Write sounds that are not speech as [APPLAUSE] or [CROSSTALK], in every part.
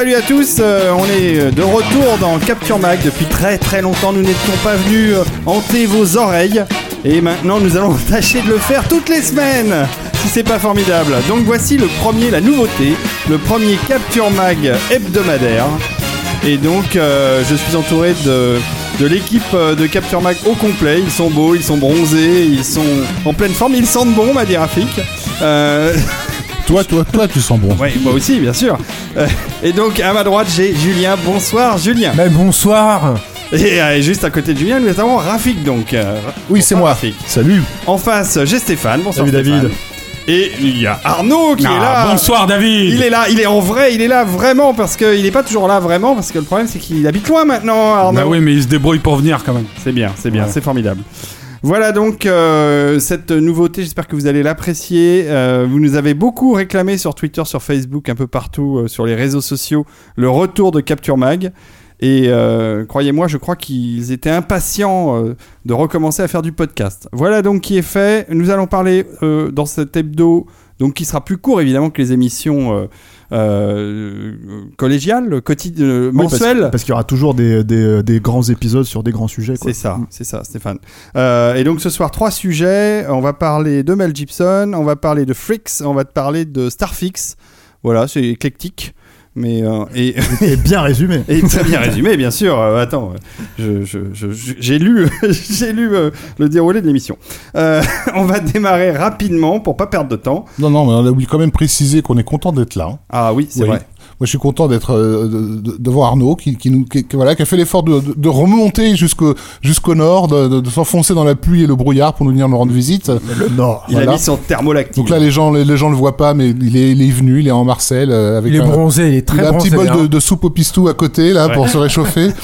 salut à tous, euh, on est de retour dans Capture Mag. Depuis très très longtemps, nous n'étions pas venus euh, hanter vos oreilles. Et maintenant, nous allons [LAUGHS] tâcher de le faire toutes les semaines, si c'est pas formidable. Donc voici le premier, la nouveauté, le premier Capture Mag hebdomadaire. Et donc, euh, je suis entouré de, l'équipe euh, de Capture Mag au complet. Ils sont beaux, ils sont bronzés, ils sont en pleine forme, ils sentent bon, m'a dit Rafik. Euh, [LAUGHS] Toi, toi, toi, tu sens bon. oui, moi aussi, bien sûr. Euh, et donc, à ma droite, j'ai Julien. Bonsoir, Julien. Mais bonsoir. Et euh, juste à côté de Julien, nous avons Rafik, donc. euh, Oui, c'est moi. Rafik. Salut. En face, j'ai Stéphane. Bonsoir, Salut, Stéphane. David. Et il y a Arnaud qui est là. Ah, bonsoir David Il est là, il est en vrai, il est là vraiment parce qu'il n'est pas toujours là vraiment parce que le problème c'est qu'il habite loin maintenant, Arnaud. Bah oui mais il se débrouille pour venir quand même. C'est bien, c'est bien, Ouais. c'est formidable. Voilà donc euh, cette nouveauté, j'espère que vous allez l'apprécier. Euh, vous nous avez beaucoup réclamé sur Twitter, sur Facebook, un peu partout, euh, sur les réseaux sociaux, le retour de Capture Mag. Et croyez-moi, je crois qu'ils étaient impatients de recommencer à faire du podcast. Voilà donc qui est fait. Nous allons parler dans cet hebdo, donc qui sera plus court évidemment que les émissions euh, euh, collégiales, quotidiennes, Oui, parce- qu'il y aura toujours des, des, des grands épisodes sur des grands sujets. C'est ça, c'est ça, Stéphane. Euh, et donc ce soir, trois sujets. On va parler de Mel Gibson, on va parler de Freaks, on va te parler de Starfix. Voilà, c'est éclectique, mais euh, et, Et [LAUGHS] bien résumé. et très bien résumé, bien sûr. Euh, attends, je- je- je- je- j'ai lu, [LAUGHS] j'ai lu euh, le déroulé de l'émission. Euh, [LAUGHS] on va démarrer rapidement pour pas perdre de temps. Non, non, mais on a oublié quand même préciser qu'on est content d'être là. hein. Ah oui, c'est Oui. vrai. Moi, je suis content d'être euh, de, de- de voir Arnaud qui, qui nous, qui, qui- voilà, qui a fait l'effort de, de, de remonter jusqu'au jusqu'au nord, de, de, de s'enfoncer dans la pluie et le brouillard pour nous venir nous rendre visite. Le Nord. Il a mis son thermolactique. Donc là, les gens, les, les gens le voient pas, mais il est, il est venu, il est en Marcel euh, avec Il est un, bronzé, il est très il a un bronzé. petit bol hein. de, de soupe au pistou à côté là pour se réchauffer. [LAUGHS]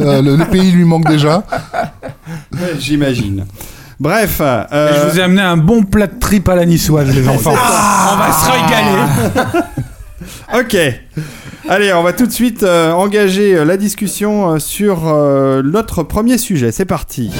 Euh, le, le pays lui manque déjà. J'imagine. Bref, euh, je vous ai amené un bon plat de tripes à la niçoise les enfants. On va se régaler [LAUGHS] Ok. Allez, on va tout de suite euh, engager euh, la discussion euh, sur notre premier sujet. C'est parti.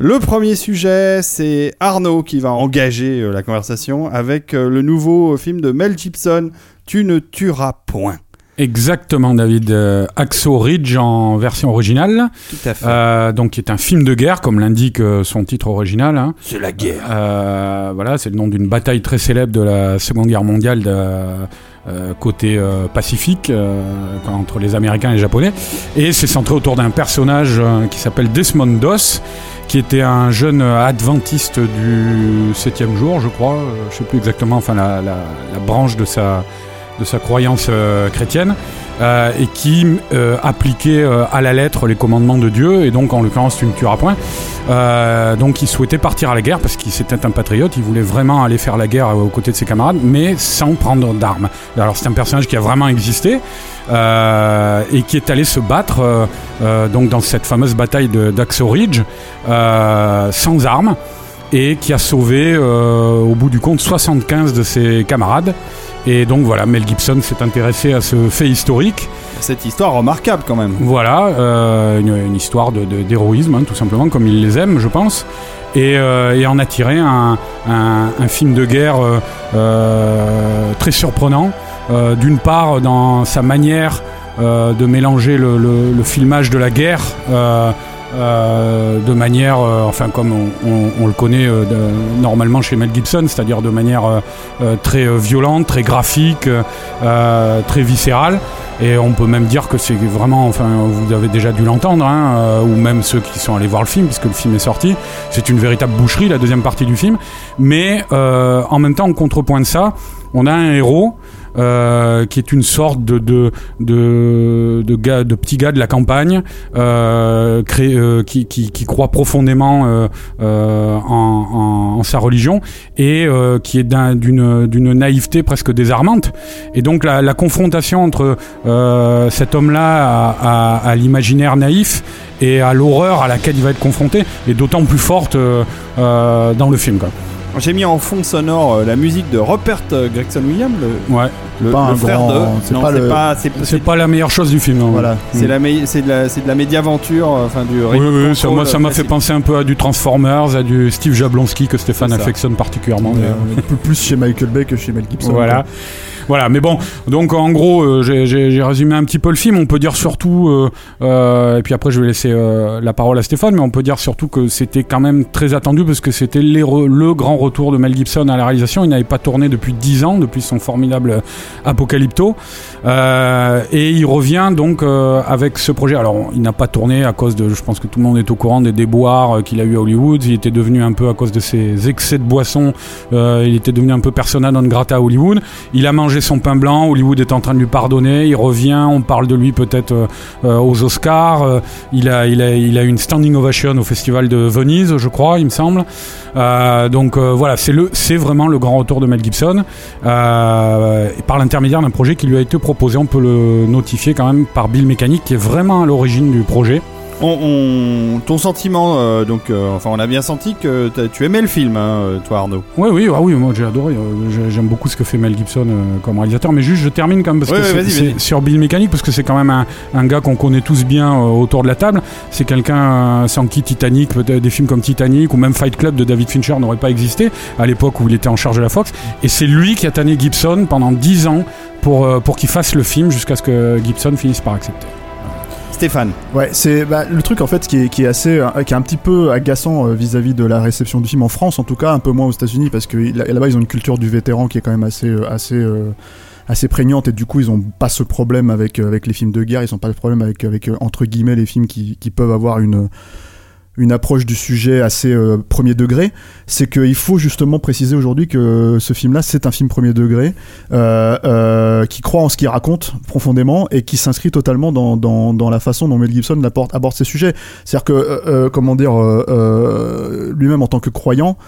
Le premier sujet, c'est Arnaud qui va engager la conversation avec le nouveau film de Mel Gibson, Tu ne tueras point. Exactement David. Euh, Axo Ridge en version originale. Tout à fait. Euh, donc qui est un film de guerre comme l'indique euh, son titre original. hein. c'est la guerre. Euh, voilà, c'est le nom d'une bataille très célèbre de la Seconde Guerre mondiale de, euh, côté euh, Pacifique euh, entre les Américains et les Japonais. Et c'est centré autour d'un personnage qui s'appelle Desmond Doss, qui était un jeune adventiste du septième jour, je crois. je sais plus exactement, enfin la, la- la branche de sa de sa croyance euh, chrétienne. euh, et qui euh, appliquait à la lettre les commandements de Dieu, et donc en l'occurrence tu ne tueras point. Donc il souhaitait partir à la guerre parce qu'il c'était un patriote, il voulait vraiment aller faire la guerre aux côtés de ses camarades, mais sans prendre d'armes. Alors c'est un personnage qui a vraiment existé et qui est allé se battre donc dans cette fameuse bataille d'Axo Ridge sans armes et qui a sauvé au bout du compte 75 de ses camarades. Et donc voilà, Mel Gibson s'est intéressé à ce fait historique. Cette histoire remarquable quand même. Voilà, euh, une, une histoire de- de- d'héroïsme, hein, tout simplement, comme il les aime, je pense. Et, euh, et en a tiré un, un- un film de guerre euh, très surprenant. D'une part, dans sa manière de mélanger le, le- le filmage de la guerre de manière, euh, enfin comme on, on- on le connaît euh, normalement chez Mel Gibson, c'est-à-dire de manière euh, euh, très euh, violente, très graphique, euh, très viscérale. Et on peut même dire que c'est vraiment, enfin vous avez déjà dû l'entendre, hein, euh, ou même ceux qui sont allés voir le film, puisque le film est sorti, c'est une véritable boucherie, la deuxième partie du film. Mais euh, en même temps, en contrepoint de ça, on a un héros euh, qui est une sorte de de de, de, gars, de petit gars de la campagne euh, cré- euh, qui, qui, qui croit profondément euh, euh, en, en, en sa religion et euh, qui est d'un- d'une d'une naïveté presque désarmante. Et donc la, la confrontation entre cet homme-là à, à, à l'imaginaire naïf et à l'horreur à laquelle il va être confronté est d'autant plus forte dans le film. Quoi. J'ai mis en fond sonore euh, la musique de Rupert euh, Gregson Williams, le, Ouais. le, Pas le un frère grand- de. c'est Non, pas c'est le- pas. C'est C'est pas la meilleure chose du film. non. Voilà. c'est la, me- c'est de la, c'est de la médiaventure, euh, enfin du. Oui, oui, ça moi, ça m'a fait penser un peu à du Transformers, à du Steve Jablonski que Stéphane affectionne particulièrement. Euh, plus- plus chez Michael Bay que chez Mel Gibson. Voilà. Voilà, mais bon, donc en gros, euh, j'ai- j'ai j'ai résumé un petit peu le film. On peut dire surtout, euh, euh, et puis après je vais laisser euh, la parole à Stéphane, mais on peut dire surtout que c'était quand même très attendu parce que c'était les re- le grand retour de Mel Gibson à la réalisation. Il n'avait pas tourné depuis 10 ans, depuis son formidable Apocalypto, Euh, et il revient donc euh, avec ce projet. Alors, il n'a pas tourné à cause de, je pense que tout le monde est au courant des déboires euh, qu'il a eu à Hollywood. Il était devenu un peu à cause de ses excès de boisson, euh, il était devenu un peu persona non grata à Hollywood. Il a mangé son pain blanc. Hollywood est en train de lui pardonner. Il revient. On parle de lui peut-être aux Oscars. Il a, il a, il a une standing ovation au festival de Venise, je crois, il me semble. Donc euh, voilà, c'est le, c'est vraiment le grand retour de Mel Gibson euh, par l'intermédiaire d'un projet qui lui a été proposé. On peut le notifier quand même par Bill Mechanic, qui est vraiment à l'origine du projet. On, on- ton sentiment, euh, donc, euh, enfin, on a bien senti que tu aimais le film, hein, euh, toi, Arnaud. Oui, oui, ah oui, moi j'ai adoré. euh, j'ai- J'aime beaucoup ce que fait Mel Gibson comme réalisateur. Mais juste, je termine quand même parce Ouais, que ouais, sur Bill Mechanic parce que c'est quand même un, un gars qu'on connaît tous bien autour de la table. C'est quelqu'un sans qui Titanic, peut-être des films comme Titanic ou même Fight Club de David Fincher n'auraient pas existé à l'époque où il était en charge de la Fox. Et c'est lui qui a tanné Gibson pendant 10 ans pour, pour qu'il fasse le film jusqu'à ce que Gibson finisse par accepter. Stéphane. Ouais, c'est bah, le truc en fait qui est, qui est assez, euh, qui est un petit peu agaçant euh, vis-à-vis de la réception du film en France, en tout cas un peu moins aux États-Unis, parce que là- là-bas ils ont une culture du vétéran qui est quand même assez, euh, assez, euh, assez prégnante et du coup ils ont pas ce problème avec euh, les films de guerre, ils ont pas de problème avec avec euh, entre guillemets les films qui peuvent avoir une une approche du sujet assez euh, premier degré, c'est qu'il faut justement préciser aujourd'hui que ce film-là, c'est un film premier degré euh, euh, qui croit en ce qu'il raconte profondément et qui s'inscrit totalement dans, dans, la façon dont Mel Gibson aborde, aborde ces sujets. C'est-à-dire que, comment dire, lui-même en tant que croyant,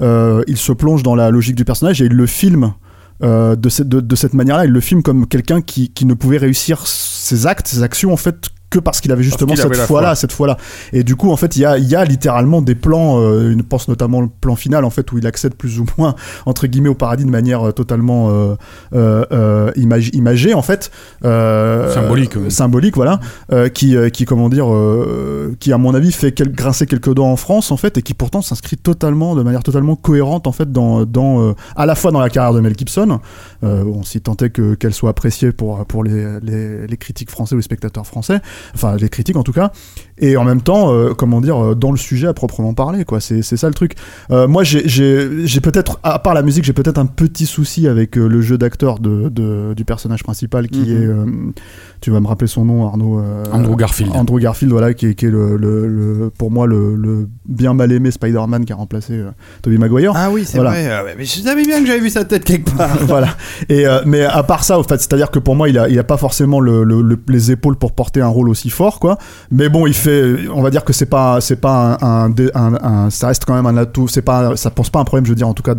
il se plonge dans la logique du personnage et il le filme. de, cette, de, de cette manière-là, il le filme comme quelqu'un qui, qui ne pouvait réussir ses actes, ses actions en fait que parce qu'il avait justement cette avait la foi-là, foi. cette fois-là. Et du coup, en fait, il y a, y a littéralement des plans, euh, je pense notamment le plan final, en fait, où il accède plus ou moins, entre guillemets, au paradis de manière euh, totalement euh, euh, euh, imag- imagée, en fait. Euh, Symbolique. Symbolique, voilà. Euh, qui, euh, qui, comment dire, euh, qui, à mon avis, fait quel- grincer quelques dents en France, en fait, et qui pourtant s'inscrit totalement, de manière totalement cohérente, en fait, dans, dans euh, à la fois dans la carrière de Mel Gibson, euh, si tant est que, qu'elle soit appréciée pour, pour les, les, les critiques français ou les spectateurs français, enfin, les critiques en tout cas, et en même temps, euh, comment dire, euh, dans le sujet à proprement parler, quoi. C'est, c'est ça le truc. Euh, moi, j'ai, peut-être, à part la musique, j'ai peut-être un petit souci avec euh, le jeu d'acteur de, de- du personnage principal qui Mhm. est, tu vas me rappeler son nom, Arnaud. Andrew Garfield. Andrew Garfield, voilà, qui est, qui est le, le- le- pour moi le, le bien mal aimé Spider-Man qui a remplacé Tobey Maguire. Ah oui, c'est Voilà. vrai. euh, mais je savais bien que j'avais vu sa tête quelque part. [LAUGHS] voilà. Et mais à part ça, au fait, c'est-à-dire que pour moi, il a, il a pas forcément le, le- le- les épaules pour porter un rôle aussi fort, quoi. Mais bon, il fait, on va dire que c'est pas, c'est pas un, ça reste quand même un atout. C'est pas, ça pose pas un problème, je veux dire, en tout cas,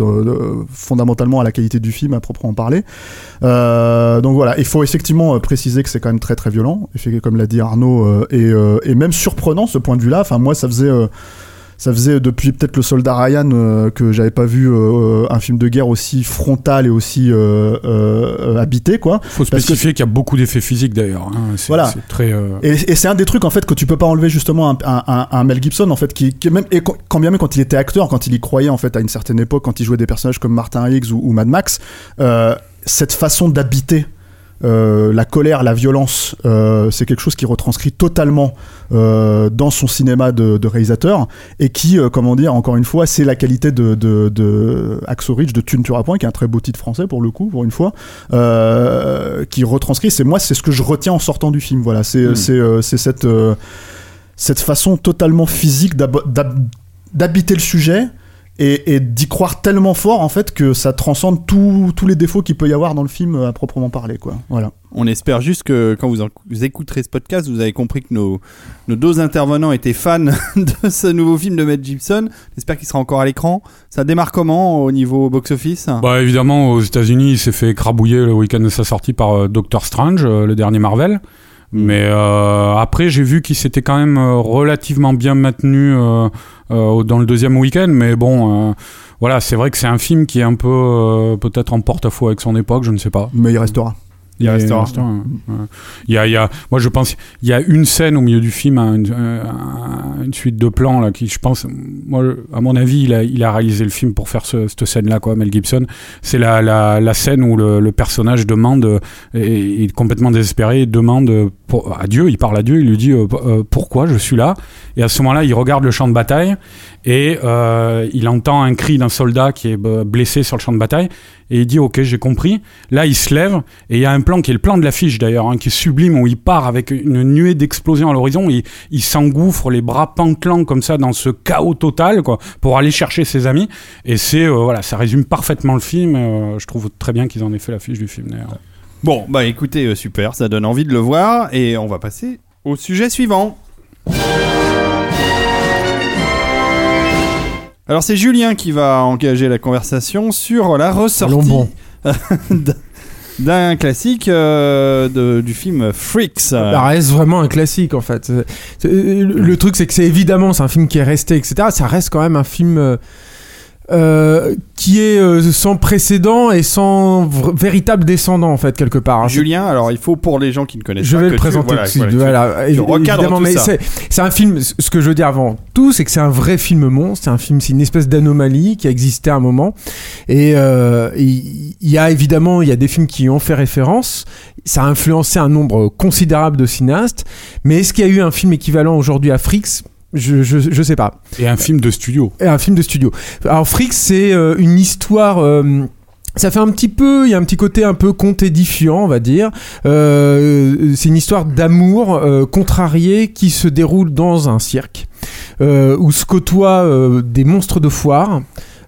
fondamentalement à la qualité du film à proprement parler. Euh, donc voilà, il faut effectivement euh, préciser que c'est quand même très très violent, comme l'a dit Arnaud, euh, et, et même surprenant ce point de vue-là. Enfin, moi, ça faisait. Euh, ça faisait depuis peut-être le soldat Ryan euh, que j'avais pas vu euh, un film de guerre aussi frontal et aussi euh, euh, habité quoi. faut spécifier qu'il y a beaucoup d'effets physiques d'ailleurs. hein. Voilà. très. euh, Et, et c'est un des trucs en fait que tu peux pas enlever justement un, un- un- un Mel Gibson en fait qui, même et quand bien même quand il était acteur, quand il y croyait en fait à une certaine époque, quand il jouait des personnages comme Martin Higgs ou, ou Mad Max, euh, cette façon d'habiter euh, la colère, la violence, euh, c'est quelque chose qui retranscrit totalement euh, dans son cinéma de, de réalisateur et qui, comment dire, encore une fois, c'est la qualité de, de, de Axo Ridge, de à Point, qui est un très beau titre français pour le coup, pour une fois, qui retranscrit. C'est moi, c'est ce que je retiens en sortant du film. Voilà, c'est Mm. euh, c'est cette cette façon totalement physique d'habiter le sujet et, et d'y croire tellement fort en fait que ça transcende tous tous les défauts qu'il peut y avoir dans le film à proprement parler quoi. Voilà. On espère juste que quand vous, en- vous écouterez ce podcast, vous avez compris que nos, nos deux intervenants étaient fans [LAUGHS] de ce nouveau film de Mel Gibson. J'espère qu'il sera encore à l'écran. Ça démarre comment au niveau box-office? Bah évidemment, aux États-Unis, il s'est fait écrabouiller le week-end de sa sortie par euh, Doctor Strange, euh, le dernier Marvel. Mais euh, après, j'ai vu qu'il s'était quand même euh, relativement bien maintenu euh, dans le deuxième week-end. Mais bon, euh, voilà, c'est vrai que c'est un film qui est un peu euh, peut-être en porte-à-faux avec son époque, je ne sais pas. Mais il restera. Il restera. ouais. Il y a, il y a, moi je pense, il y a une scène au milieu du film, hein, une, euh, une suite de plans là, qui je pense, moi, à mon avis, il a, il a réalisé le film pour faire ce- cette scène-là, quoi, Mel Gibson. C'est la, la, la scène où le, le personnage demande, euh, et, il est complètement désespéré, il demande euh, pour, à Dieu, il parle à Dieu, il lui dit euh, euh, pourquoi je suis là? Et à ce moment-là, il regarde le champ de bataille et il entend un cri d'un soldat qui est blessé sur le champ de bataille et il dit ok j'ai compris. Là il se lève et il y a un plan qui est le plan de l'affiche d'ailleurs hein, qui est sublime où il part avec une nuée d'explosions à l'horizon. Il, il s'engouffre les bras pantelants comme ça dans ce chaos total quoi pour aller chercher ses amis. Et c'est euh, voilà ça résume parfaitement le film. Euh, je trouve très bien qu'ils en aient fait l'affiche du film d'ailleurs. Bon, bah écoutez, euh, super, ça donne envie de le voir. Et on va passer au sujet suivant. Alors c'est Julien qui va engager la conversation sur la ressortie [LAUGHS] d'un- classique euh, de- du film Freaks. Ça reste vraiment un classique en fait. Le, le truc c'est que c'est évidemment c'est un film qui est resté etc. Ça reste quand même un film euh, qui est euh, sans précédent et sans véritable descendant en fait quelque part. hein. Julien, alors il faut pour les gens qui ne connaissent Je pas vais que le tu- présenter voilà, tout de suite. voilà, tu- Voilà, tu évidemment, mais c'est c'est un film. Ce que je veux dire avant tout, c'est que c'est un vrai film monstre. C'est un film, c'est une espèce d'anomalie qui a existé à un moment. Et euh, il y a évidemment, il y a des films qui ont fait référence. Ça a influencé un nombre considérable de cinéastes. Mais est-ce qu'il y a eu un film équivalent aujourd'hui à Frix? Je, je, je sais pas. et un film de studio Et un film de studio. Alors Frix, c'est euh, une histoire. euh, ça fait un petit peu, il y a un petit côté un peu conte édifiant, on va dire. Euh, c'est une histoire d'amour contrarié qui se déroule dans un cirque où se côtoient des monstres de foire.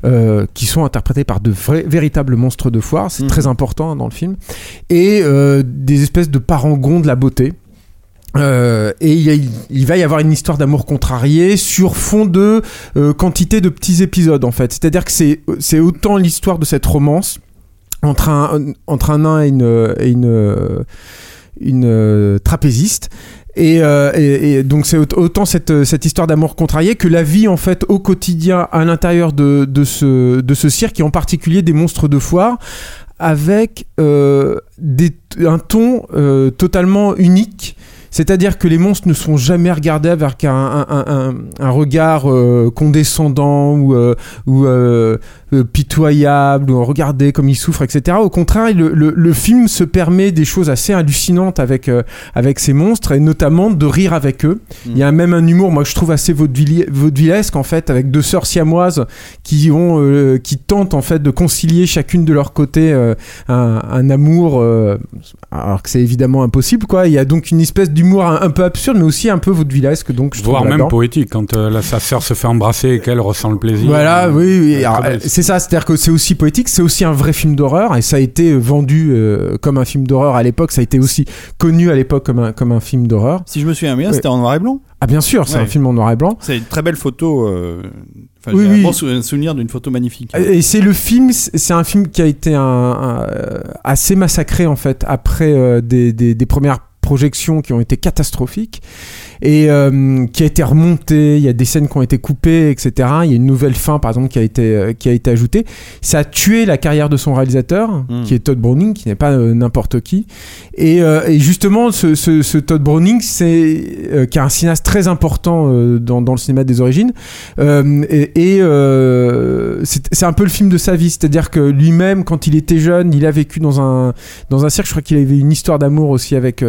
euh, qui sont interprétés par de vrais, véritables monstres de foire, c'est Mhm. très important hein, dans le film, et euh, des espèces de parangons de la beauté. Euh, et il, va y avoir une histoire d'amour contrarié sur fond de euh, quantité de petits épisodes en fait. C'est-à-dire que c'est autant l'histoire de cette romance entre un entre un nain et une et une euh, trapéziste. Et, donc c'est aut- autant cette, cette histoire d'amour contrarié que la vie en fait au quotidien à l'intérieur de, de, ce, de ce cirque et en particulier des monstres de foire avec des, un ton totalement unique. C'est-à-dire que les monstres ne sont jamais regardés avec un, un, un, un- un regard euh, condescendant ou, euh, ou euh, pitoyable, ou regardez comme ils souffrent, etc. Au contraire, le, le, le film se permet des choses assez hallucinantes avec, avec ces monstres et notamment de rire avec eux. Il y a même un humour, moi que je trouve assez vaudeville- vaudevillesque en fait, avec deux sœurs siamoises qui ont, qui tentent en fait de concilier chacune de leur côté un, amour, alors que c'est évidemment impossible quoi. Il y a donc une espèce d'humour un, un peu absurde, mais aussi un peu vaudevillesque, donc je trouve voire même poétique quand euh, là, sa sœur se fait embrasser et qu'elle ressent le plaisir Voilà, Euh, oui, euh, c'est ça, c'est-à-dire que c'est aussi poétique, c'est aussi un vrai film d'horreur, et ça a été vendu euh, comme un film d'horreur à l'époque, ça a été aussi connu à l'époque comme un, comme un film d'horreur. Si je me souviens bien, Ouais. c'était en noir et blanc. Ah bien sûr, c'est Ouais. un film en noir et blanc. C'est une très belle photo. euh, Enfin, Oui, j'ai oui. un bon souvenir d'une photo magnifique. Et c'est le film, c'est un film qui a été un, un, assez massacré en fait après euh, des, des, des premières projections qui ont été catastrophiques. Et euh, qui a été remonté. Il y a des scènes qui ont été coupées, etc. Il y a une nouvelle fin, par exemple, qui a été euh, qui a été ajoutée. Ça a tué la carrière de son réalisateur, Mm. qui est Todd Browning, qui n'est pas euh, n'importe qui. Et, euh, et justement, ce, ce- ce Todd Browning, c'est euh, qui est un cinéaste très important euh, dans, dans le cinéma des origines. Euh, et et, euh, c'est c'est un peu le film de sa vie, c'est-à-dire que lui-même, quand il était jeune, il a vécu dans un dans un cirque. Je crois qu'il avait une histoire d'amour aussi avec.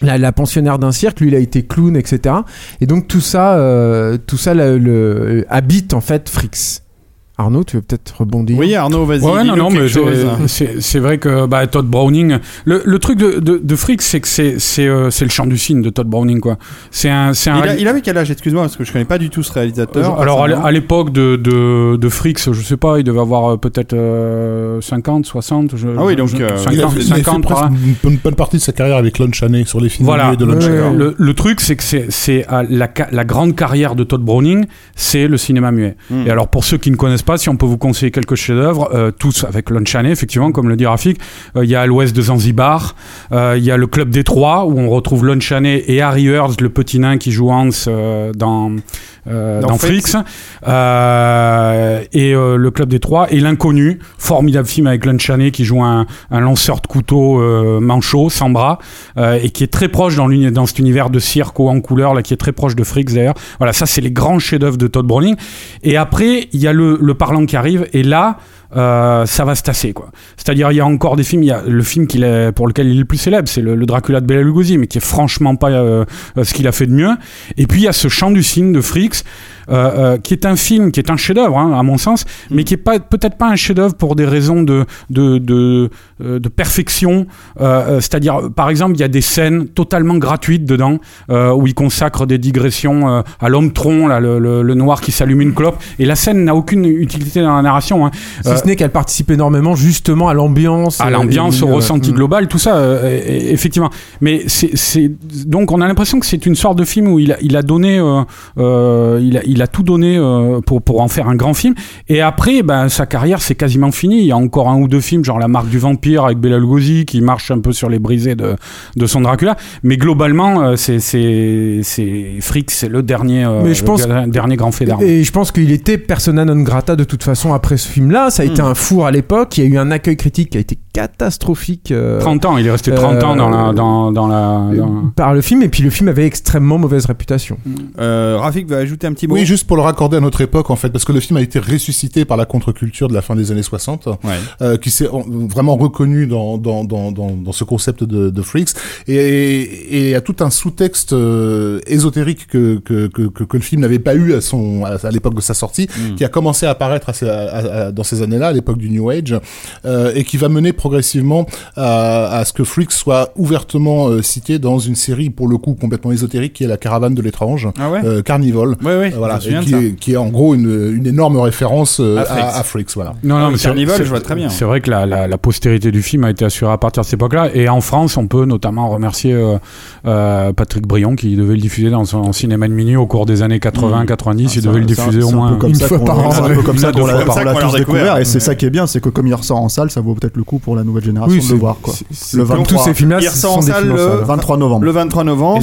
La, pensionnaire d'un cirque, lui il a été clown, etc. Et donc tout ça, euh, tout ça habite en fait Frix. Arnaud, tu veux peut-être rebondir Oui, Arnaud, vas-y. Ouais, non, non, mais c'est- vrai que bah, Todd Browning, le, le truc de, de, de Freak, c'est que c'est c'est euh, le chant du cygne de Todd Browning, quoi. C'est un, c'est un Il, a- il avait quel âge Excuse-moi, parce que je connais pas du tout ce réalisateur. Alors, à l'époque de, de, de Frix, je sais pas, il devait avoir euh, peut-être euh, 50, 60. Je, Ah oui, donc, je- euh, 50, il a, fait- il a fait 50, presque par là. une, bonne- partie de sa carrière avec Lon Chaney sur les films Voilà. de Lon Chaney. Le, le truc, c'est que c'est, la, grande carrière de Todd Browning, c'est le cinéma muet. Hmm. Et alors, pour ceux qui ne connaissent pas, si on peut vous conseiller quelques chefs-d'œuvre, euh, tous avec Lon Chaney, effectivement, comme le dit Rafik, euh, il y a à l'ouest de Zanzibar, euh, il y a le Club des Trois, où on retrouve Lon Chaney et Harry Hurst, le petit nain qui joue Hans dans, euh, Dans dans. Freaks, Euh, et euh, le Club des Trois, et L'Inconnu, formidable film avec Lon Chaney qui joue un, un lanceur de couteau euh, manchot, sans bras, euh, et qui est très proche dans, dans cet univers de cirque en couleur, là, qui est très proche de Freaks d'ailleurs. Voilà, ça c'est les grands chefs-d'œuvre de Todd Browning. Et après, il y a le, le parlant qui arrive, et là, euh, ça va se tasser quoi. C'est-à-dire il y a encore des films, il y a le film qu'il est, pour lequel il est le plus célèbre, c'est le, le Dracula de Bela Lugosi, mais qui est franchement pas euh, ce qu'il a fait de mieux. Et puis il y a ce chant du cygne de Freaks, euh, euh, qui est un film, qui est un chef-d'œuvre hein, à mon sens, mais qui est pas peut-être pas un chef-d'œuvre pour des raisons de de de, euh, de perfection. Euh, C'est-à-dire par exemple il y a des scènes totalement gratuites dedans où il consacre des digressions à l'homme tronc, là, le, le- le noir qui s'allume une clope, et la scène n'a aucune utilité dans la narration. Hein. Si ce n'est qu'elle participe énormément justement à l'ambiance. à l'ambiance, au ressenti mm. global, tout ça, effectivement. Mais c'est, c'est donc on a l'impression que c'est une sorte de film où il a, il a donné, euh, euh, il, a, il a tout donné euh, pour pour en faire un grand film. Et après, ben sa carrière c'est quasiment fini. Il y a encore un ou deux films, genre La Marque du Vampire avec Bela Lugosi, qui marche un peu sur les brisées de de son Dracula. Mais globalement, euh, c'est c'est c'est le dernier, euh, Mais je le pense- dernier grand fait d'armes. Et je pense qu'il était persona non grata de toute façon après ce film-là. Ça a été un four à l'époque. Il y a eu un accueil critique qui a été catastrophique. euh, 30 ans, il est resté 30 ans dans la dans dans la. dans- par le film et puis le film avait extrêmement mauvaise réputation. Euh, Rafik va ajouter un petit mot. Oui, juste pour le raccorder à notre époque, en fait, parce que le film a été ressuscité par la contre-culture de la fin des années 60, Ouais. euh, qui s'est en- vraiment reconnu dans, dans, dans, dans, dans ce concept de, de Freaks. Et et a tout un sous-texte euh, ésotérique que, que, que, que, que le film n'avait pas eu à, son, à, à l'époque de sa sortie, qui a commencé à apparaître à ces- à- à- dans ces années-là, à l'époque du New Age, euh, et qui va mener progressivement à, à ce que Freaks soit ouvertement euh, cité dans une série, pour le coup, complètement ésotérique, qui est La Caravane de l'étrange, Ah ouais. euh, Carnival. Ouais, ouais. Euh, voilà, je me souviens et de qui, est, qui est en gros une, une énorme référence euh, À Freaks. à Freaks, voilà. Non, non, mais c'est- Carnival, je vois très bien. C'est vrai que la, la, la postérité du film a été assurée à partir de cette époque-là. Et en France, on peut notamment remercier euh, euh, Patrick Brion qui devait le diffuser dans son cinéma de minuit au cours des années 80-90. il Ah, devait le diffuser au un peu moins. comme une ça fois par an, [LAUGHS] un peu comme ça qu'on l'a tous découvert. Et c'est ça qui est bien, c'est que comme il ressort en salle, ça vaut peut-être le coup pour la nouvelle génération Oui, de le voir. Quoi. Le comme 23. tous ces films-là, Il sont en salle le- salle. 23 novembre. Le 23 Et, novembre.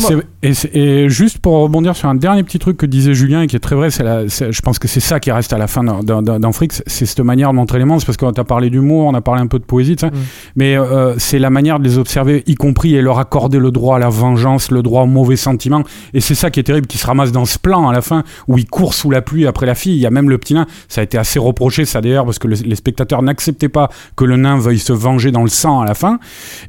et juste pour rebondir sur un dernier petit truc que disait Julien et qui est très vrai, c'est je pense que c'est ça qui reste à la fin dans Freaks, c'est cette manière de montrer les monstres, parce qu'on a parlé d'humour, on a parlé un peu de poésie, ça, mais euh, c'est la manière de les observer, y compris et leur accorder le droit à la vengeance, le droit au mauvais sentiment, et c'est ça qui est terrible, qui se ramasse dans ce plan à la fin, où il court sous la pluie après la fille, il y a même le petit nain, ça a été assez reproché ça d'ailleurs, parce que le- les spectateurs n'acceptaient pas que le nain veuille se venger dans le sang à la fin,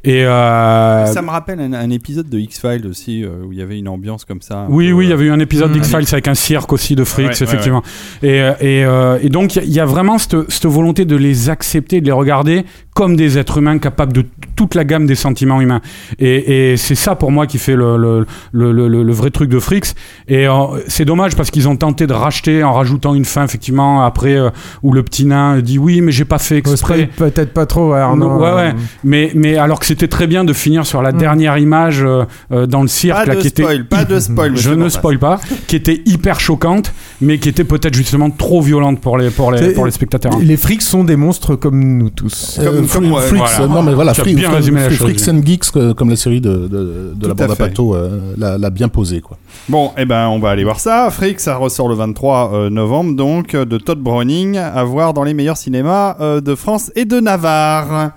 et... euh, Ça me rappelle un, un épisode de X-Files aussi, euh, où il y avait une ambiance comme ça. Oui, peu, oui, il y euh, avait eu un épisode Mm. d'X-Files avec un cirque aussi de Freaks, Ouais, ouais, effectivement. Et, et, euh, et donc, il y a- il y, a vraiment cette, cette volonté de les accepter, de les regarder comme des êtres humains capables de toute la gamme des sentiments humains. Et, et c'est ça, pour moi, qui fait le, le, le, le- le vrai truc de Freaks. Et euh, c'est dommage parce qu'ils ont tenté de racheter en rajoutant une fin, effectivement, après, euh, où le petit nain dit oui, mais j'ai pas fait exprès. Peut-être pas trop, ouais, Arnaud. Ouais, ouais. Mais, mais alors que c'était très bien de finir sur la Mm. dernière image euh, euh, dans le cirque, Pas là, de qui était spoil, pas de spoil. [LAUGHS] je ne spoil pas, qui était hyper choquante. Mais qui était peut-être justement trop violente pour les, pour les, pour les spectateurs. Les frics sont des monstres comme nous tous. Euh, Comme- comme- ouais, Freaks, voilà. euh, non mais voilà, bien résumé la Freaks- chose, Freaks and Geeks, euh, comme la série de, de, de la à bande à fait. Pato euh, l'a l'a bien posé quoi. Bon, eh ben, on va aller voir ça. Freak, ça ressort le 23 euh, novembre, donc, euh, de Todd Browning, à voir dans les meilleurs cinémas euh, de France et de Navarre.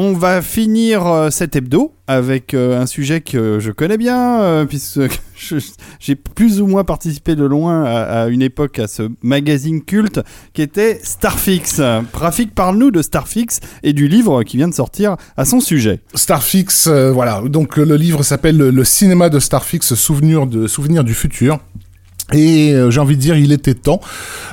On va finir euh, cet hebdo avec euh, un sujet que je connais bien, euh, puisque [LAUGHS] j'ai plus ou moins participé de loin à, une époque à ce magazine culte qui était Starfix. Rafik, parle-nous de Starfix et du livre qui vient de sortir à son sujet. Starfix, voilà. Donc le livre s'appelle le, le cinéma de Starfix, souvenir de souvenir du futur. Et euh, j'ai envie de dire, il était temps.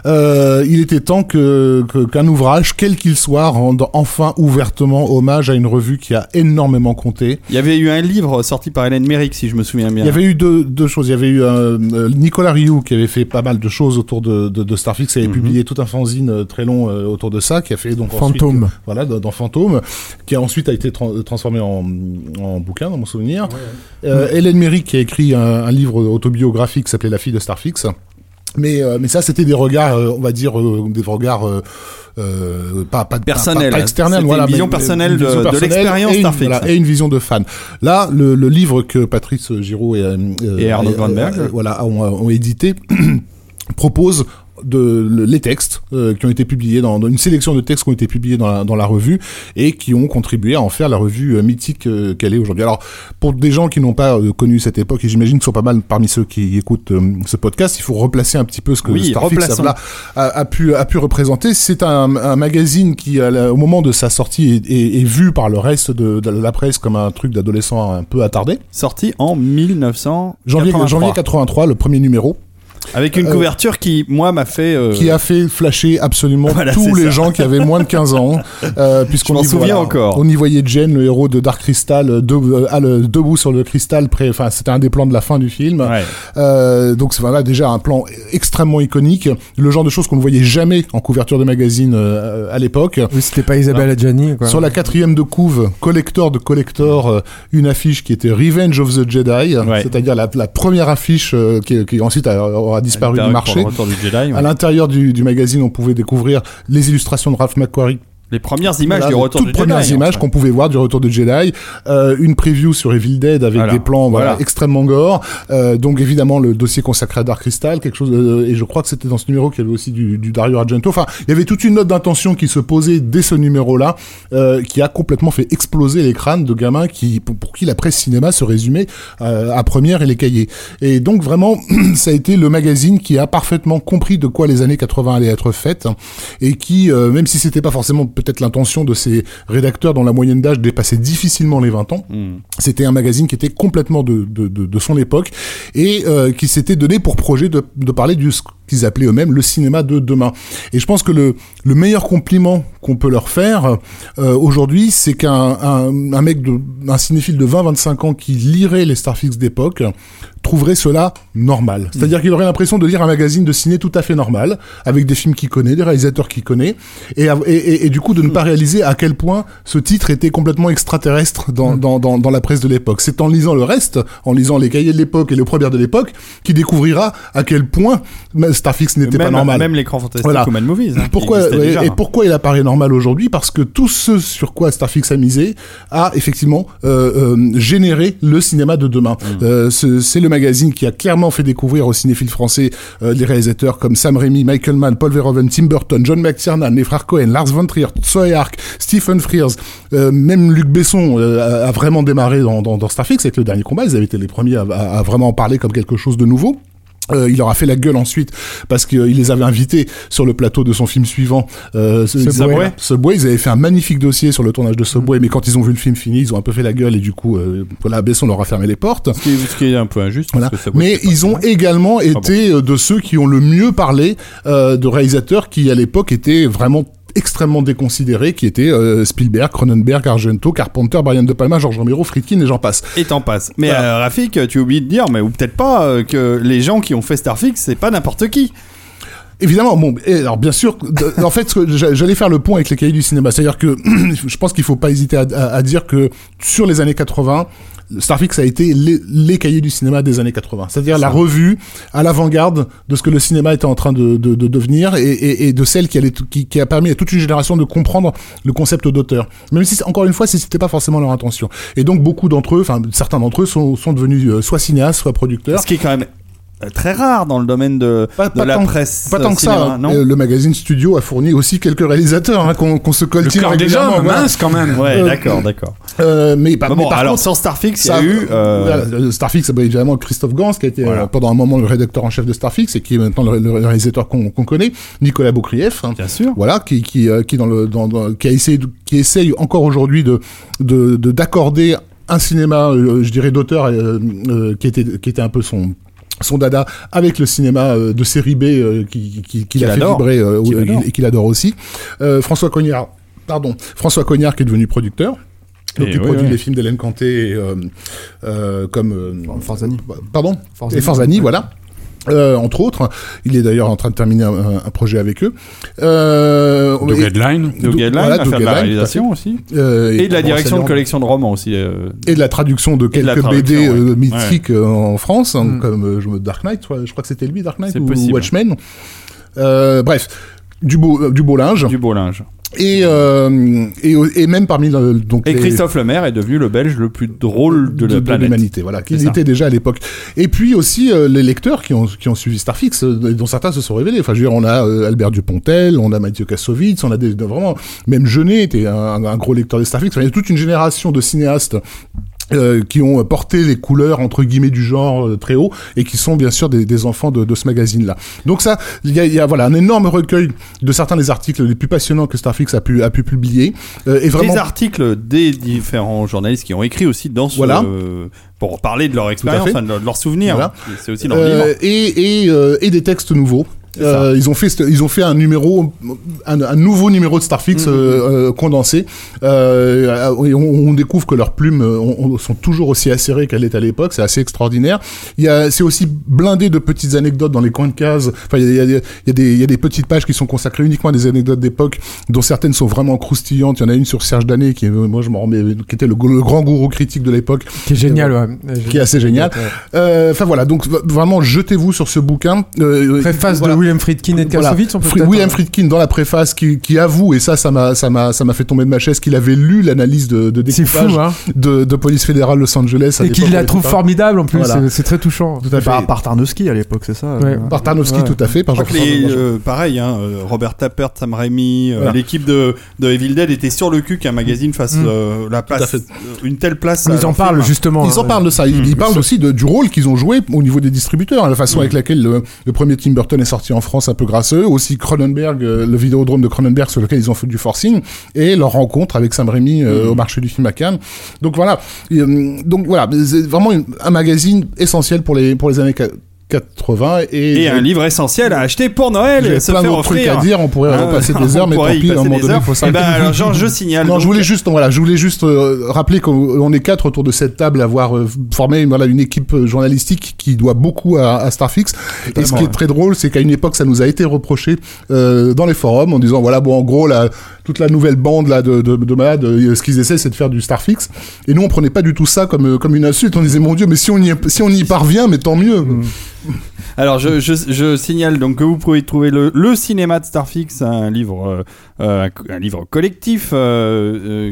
Euh, il était temps que que- qu'un ouvrage, quel qu'il soit, rende enfin ouvertement hommage à une revue qui a énormément compté. Il y avait eu un livre sorti par Hélène Merrick, si je me souviens bien. Il y avait eu deux, deux choses. Il y avait eu euh, euh, Nicolas Rioux qui avait fait pas mal de choses autour de, de, de Starfix, qui avait Mhm. publié tout un fanzine très long euh, autour de ça, qui a fait donc ensuite, Fantôme. euh, voilà, dans, dans Fantôme, qui a ensuite a été tra- transformé en, en bouquin, dans mon souvenir. Euh, Hélène Merrick qui a écrit un, un livre autobiographique qui s'appelait La fille de Starfix. Mais, euh, mais ça, c'était des regards, euh, on va dire, euh, des regards pas, pas, Personnel. pas, pas externels, voilà, une vision mais- personnelle une de- vision de personnelle l'expérience et voilà, et une vision de fan. Là, le, le livre que Patrice Giraud et, Et Arnaud euh, voilà, ont, ont édité [CLEARS THROAT] propose de le- les textes euh, qui ont été publiés dans, dans une sélection de textes qui ont été publiés dans la, dans la revue et qui ont contribué à en faire la revue euh, mythique euh, qu'elle est aujourd'hui. Alors pour des gens qui n'ont pas connu cette époque et j'imagine qu'ils sont pas mal parmi ceux qui écoutent ce podcast, il faut replacer un petit peu ce que Oui, Starfix a, pu a pu représenter. C'est un, un magazine qui au moment de sa sortie est, est- est vu par le reste de, de la presse comme un truc d'adolescent un peu attardé. Sorti en 1983. Janvier, janvier 83, le premier numéro. Avec une Euh, couverture qui, moi, m'a fait. euh, qui a fait flasher absolument [LAUGHS] Voilà, tous les ça. gens qui avaient moins de 15 ans, euh, [LAUGHS] puisqu'on y souviens encore. On y voyait Jen, le héros de Dark Crystal, de- à le- debout sur le cristal, enfin c'était un des plans de la fin du film. Ouais. Euh, donc c'est voilà déjà un plan extrêmement iconique, le genre de choses qu'on ne voyait jamais en couverture de magazine euh, à l'époque. Oui, c'était pas Isabelle Adjani, quoi. Sur la quatrième de couve, collector de collector, euh, une affiche qui était Revenge of the Jedi, Ouais. c'est-à-dire la, la première affiche euh, qui, qui ensuite a- aura disparu du marché. le retour du Jedi, ouais. À l'intérieur du, du magazine, on pouvait découvrir les illustrations de Ralph McQuarrie. Les premières images Voilà, du retour toutes du Jedi. premières images qu'on pouvait voir du retour de Jedi, euh, une preview sur Evil Dead avec Voilà. des plans voilà, Voilà. extrêmement gore, euh, donc évidemment le dossier consacré à Dark Crystal, quelque chose, de- et je crois que c'était dans ce numéro qu'il y avait aussi du, du Dario Argento. Enfin, il y avait toute une note d'intention qui se posait dès ce numéro-là, euh, qui a complètement fait exploser les crânes de gamins qui, pour, pour qui la presse cinéma se résumait euh, à première et les cahiers. Et donc vraiment, [CLEARS THROAT] ça a été le magazine qui a parfaitement compris de quoi les années 80 allaient être faites et qui, euh, même si c'était pas forcément peut-être l'intention de ces rédacteurs dont la moyenne d'âge dépassait difficilement les 20 ans, Hmm. c'était un magazine qui était complètement de, de, de, de son époque et euh, qui s'était donné pour projet de, de parler du ce qu'ils appelaient eux-mêmes le cinéma de demain. Et je pense que le, le meilleur compliment qu'on peut leur faire euh, aujourd'hui, c'est qu'un un, un mec, de, un cinéphile de 20-25 ans qui lirait les Starfix d'époque trouverait cela normal. C'est-à-dire qu'il aurait l'impression de lire un magazine de ciné tout à fait normal, avec des films qu'il connaît, des réalisateurs qu'il connaît, et, av- et, et- et du coup de ne pas réaliser à quel point ce titre était complètement extraterrestre dans, dans, dans, dans la presse de l'époque. C'est en lisant le reste, en lisant les cahiers de l'époque et les premières de l'époque, qu'il découvrira à quel point Starfix n'était pas normal. même l'écran fantastique Voilà. ou Mad Movies. hein, qui Pourquoi déjà, et hein. pourquoi il apparaît normal aujourd'hui Parce que tout ce sur quoi Starfix a misé a effectivement euh, euh, généré le cinéma de demain. Mm. Euh, ce- c'est le magazine qui a clairement fait découvrir aux cinéphiles français des réalisateurs comme Sam Raimi, Michael Mann, Paul Verhoeven, Tim Burton, John McTiernan, les frères Cohen, Lars von Trier, Hark, Stephen Frears, euh, même Luc Besson euh, a, vraiment démarré dans, dans, dans Starfix avec le dernier combat. Ils avaient été les premiers à, à- à vraiment en parler comme quelque chose de nouveau. Euh, il leur a fait la gueule ensuite parce qu'il les avait invités sur le plateau de son film suivant, euh, Subway. Subway. Ils avaient fait un magnifique dossier sur le tournage de Subway, mais quand ils ont vu le film fini, ils ont un peu fait la gueule et du coup, euh, voilà, Besson leur a fermé les portes. Ce qui, est, ce qui est un peu injuste. Voilà. parce que ça Mais ils ont également bon. été de ceux qui ont le mieux parlé de réalisateurs qui à l'époque étaient vraiment extrêmement déconsidérés, qui étaient euh, Spielberg, Cronenberg, Argento, Carpenter, Brian De Palma, George Romero, Friedkin et j'en passe. Et t'en passes. Mais Voilà. euh, Rafik, tu oublies de dire, mais ou peut-être pas, euh, que les gens qui ont fait Starfix, c'est pas n'importe qui. Évidemment, bon, et alors bien sûr, de- en fait, j'allais faire le pont avec les cahiers du cinéma, c'est-à-dire que [CLEARS THROAT] je pense qu'il faut pas hésiter à, à- à dire que sur les années 80, Starfix a été les, les cahiers du cinéma des années 80, c'est-à-dire la revue à l'avant-garde de ce que le cinéma était en train de, de, de devenir et, et, et de celle qui, allait, qui, qui a permis à toute une génération de comprendre le concept d'auteur. Même si, encore une fois, si c'était pas forcément leur intention. Et donc beaucoup d'entre eux, enfin certains d'entre eux, sont, sont devenus euh, soit cinéastes, soit producteurs. Ce qui est quand même très rare dans le domaine de, Pas- de pas la tant- presse. Pas tant euh, que ça. cinéma, hein. non Euh, le magazine Studio a fourni aussi quelques réalisateurs hein, qu'on qu'on se coltine régulièrement. hommes, voilà. mince quand même. Ouais, Euh, d'accord, d'accord. Euh, mais, par- Bon, mais par alors contre, sans Starfix, il y ça- a eu. euh, voilà, euh, Starfix, bah, évidemment Christophe Gans, qui a été Voilà. euh, pendant un moment le rédacteur en chef de Starfix et qui est maintenant le, le réalisateur qu'on connaît, Nicolas Boukrieff. hein, Bien sûr. voilà, qui qui euh, qui dans le dans, dans- qui a essayé de- qui essaye encore aujourd'hui de de de- d'accorder un cinéma, euh, je dirais d'auteur euh, euh, qui était qui était un peu son son dada avec le cinéma euh, de série B euh, qui qui qui, Qu'il l'a fait adore. vibrer euh, euh, et qu'il adore aussi. Euh, François Cognard, pardon, François Cognard qui est devenu producteur. Donc, Et il oui, produit oui. les films d'Hélène Canté, et, euh, euh, comme euh, Forzani. Pardon Forzani. Et Forzani, voilà. Euh, entre autres, il est d'ailleurs en train de terminer un, un projet avec eux. Euh, Doug et- Headline. Doug Doug- Headline voilà, va Doug faire de la réalisation aussi. euh, Et de la direction de collection de romans aussi. euh, et de la traduction de de quelques traduction, BD ouais. mythiques en France, hein, Mm. comme euh, Dark Knight, je crois- que c'était lui, Dark Knight ou possible. Watchmen. Euh, bref, du beau, euh, du beau linge. Du beau linge. Et, euh, et, et même parmi le, donc Et les- Christophe Lemaire est devenu le belge le plus drôle de, la planète. l'humanité, voilà, qu'il ça. était déjà à l'époque. Et puis aussi euh, les lecteurs qui ont, qui ont suivi Starfix, euh, dont certains se sont révélés. Enfin, je veux dire, on a Albert Dupontel, on a Mathieu Kassovitz, on a des, de- vraiment, même Jeunet était un, un gros lecteur de Starfix. Enfin, il y a toute une génération de cinéastes. Euh, qui ont porté les couleurs entre guillemets du genre euh, très haut et qui sont bien sûr des, des enfants de, de ce magazine là. Donc ça, il y a, y a voilà un énorme recueil de certains des articles les plus passionnants que Starfix a pu a pu publier euh, et vraiment Des articles des différents journalistes qui ont écrit aussi dans ce. Voilà. euh, pour parler de leur expérience, de leurs souvenirs. Voilà. C'est aussi leur Euh, livre. et et, euh, et des textes nouveaux. Euh, ils ont fait ils ont fait un numéro un, un nouveau numéro de Starfix Mhm. euh, euh, condensé euh, et on, on découvre que leurs plumes euh, on- on- sont toujours aussi acérées qu'elles étaient à l'époque c'est assez extraordinaire il y a c'est aussi blindé de petites anecdotes dans les coins de cases enfin il y a, il y a- il y a des il y a des petites pages qui sont consacrées uniquement à des anecdotes d'époque dont certaines sont vraiment croustillantes il y en a une sur Serge Danet qui est, moi je m'en remets qui était le, le grand gourou critique de l'époque Qui est génial, ouais. qui est assez génial. Euh, Enfin voilà, donc vraiment jetez-vous sur ce bouquin. Euh, Préface voilà. de William Friedkin et de Voilà. Kassovitz, on peut Fri- peut-être, William euh, Friedkin dans la préface qui, qui avoue et ça ça m'a ça m'a ça m'a fait tomber de ma chaise qu'il avait lu l'analyse de, de découpage fou, hein. de, de police fédérale Los Angeles à Et qu'il la trouve formidable en plus, Voilà. c'est- très touchant. tout à fait Par, par Tarnowski à l'époque, c'est ça Ouais. euh, par Tarnowski Ouais. tout à fait par les, euh, pareil, hein, euh, Robert Tappert, Sam Raimi, euh, Voilà. l'équipe de, de Evil Dead était sur le cul qu'un magazine fasse Mm. euh, la place, euh, une telle place. Ils en parlent justement. Ils en euh, parlent de ça. Ils, ils parlent aussi du rôle qu'ils ont joué au niveau des distributeurs, la façon avec laquelle le, le premier Tim Burton est sorti en France un peu grâce à eux. Aussi Cronenberg, euh, le vidéodrome de Cronenberg sur lequel ils ont fait du forcing et leur rencontre avec Sam Raimi euh, au marché du film à Cannes. Donc voilà. Euh, donc voilà, c'est vraiment un magazine essentiel pour les pour les années 80 et, Et un livre essentiel à acheter pour Noël J'ai et se plein faire d'autres trucs à dire, on pourrait Ah, en passer [LAUGHS] des heures, mais tant pis, à un moment donné, faut Eh s'arrêter. ben, alors, Georges, je signale. Non, donc- je voulais juste, voilà, je voulais juste euh, rappeler qu'on on est quatre autour de cette table à avoir euh, formé voilà une équipe euh, journalistique qui doit beaucoup à, à Starfix. Et ce qui est très drôle, c'est qu'à une époque, ça nous a été reproché euh, dans les forums en disant voilà bon en gros la toute la nouvelle bande là de de, de malades, euh, ce qu'ils essaient c'est de faire du Starfix. Et nous on prenait pas du tout ça comme euh, comme une insulte. On disait mon Dieu, mais si on y si on y parvient, mais tant mieux. Alors, je, je, je signale donc que vous pouvez trouver le, le cinéma de Starfix, un livre, euh, un livre collectif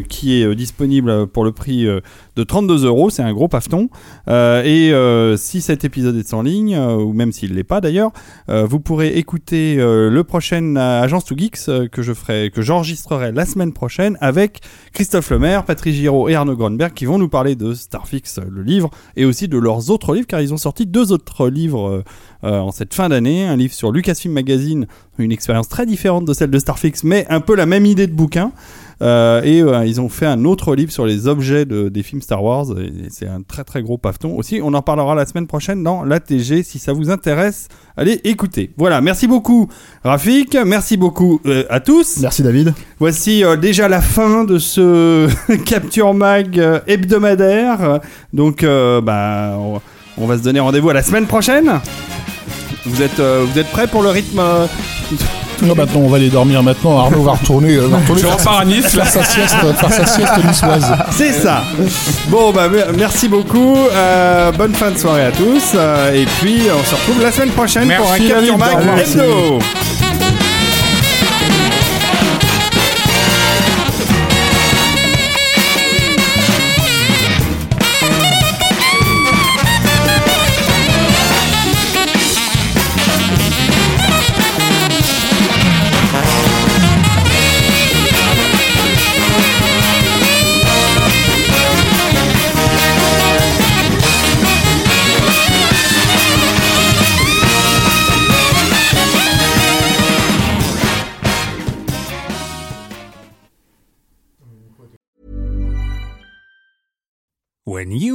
qui est disponible pour le prix de 32 euros. C'est un gros paveton. Euh, et euh, si cet épisode est en ligne, euh, ou même s'il l'est pas d'ailleurs, vous pourrez écouter le prochain Agence to Geeks que je ferai, que j'enregistrerai la semaine prochaine avec Christophe Lemaire, Patrick Giraud et Arnaud Grunberg qui vont nous parler de Starfix, le livre, et aussi de leurs autres livres, car ils ont sorti deux autres livres en cette fin d'année. Un livre sur Lucasfilm Magazine, une expérience très différente de celle de Starfix, mais un peu la même idée de bouquin. Euh, et euh, ils ont fait un autre livre sur les objets de- des films Star Wars. C'est un très très gros paveton aussi. On en parlera la semaine prochaine dans l'ATG. Si ça vous intéresse, allez écouter. Voilà, merci beaucoup Rafik. Merci beaucoup euh, à tous. Merci David. Voici euh, déjà la fin de ce [LAUGHS] Capture Mag euh, hebdomadaire. Donc, bah, on, on va se donner rendez-vous à la semaine prochaine. Vous êtes, vous êtes prêts pour le rythme Non, maintenant, on va aller dormir maintenant. Arnaud va retourner, euh, va retourner Je faire, repars à Nice, là. faire sa sieste, faire sa sieste niçoise. C'est ça. Bon, bah, me- merci beaucoup. Euh, bonne fin de soirée à tous. Euh, et puis, on se retrouve la semaine prochaine pour un Capture Merci. Hebdo.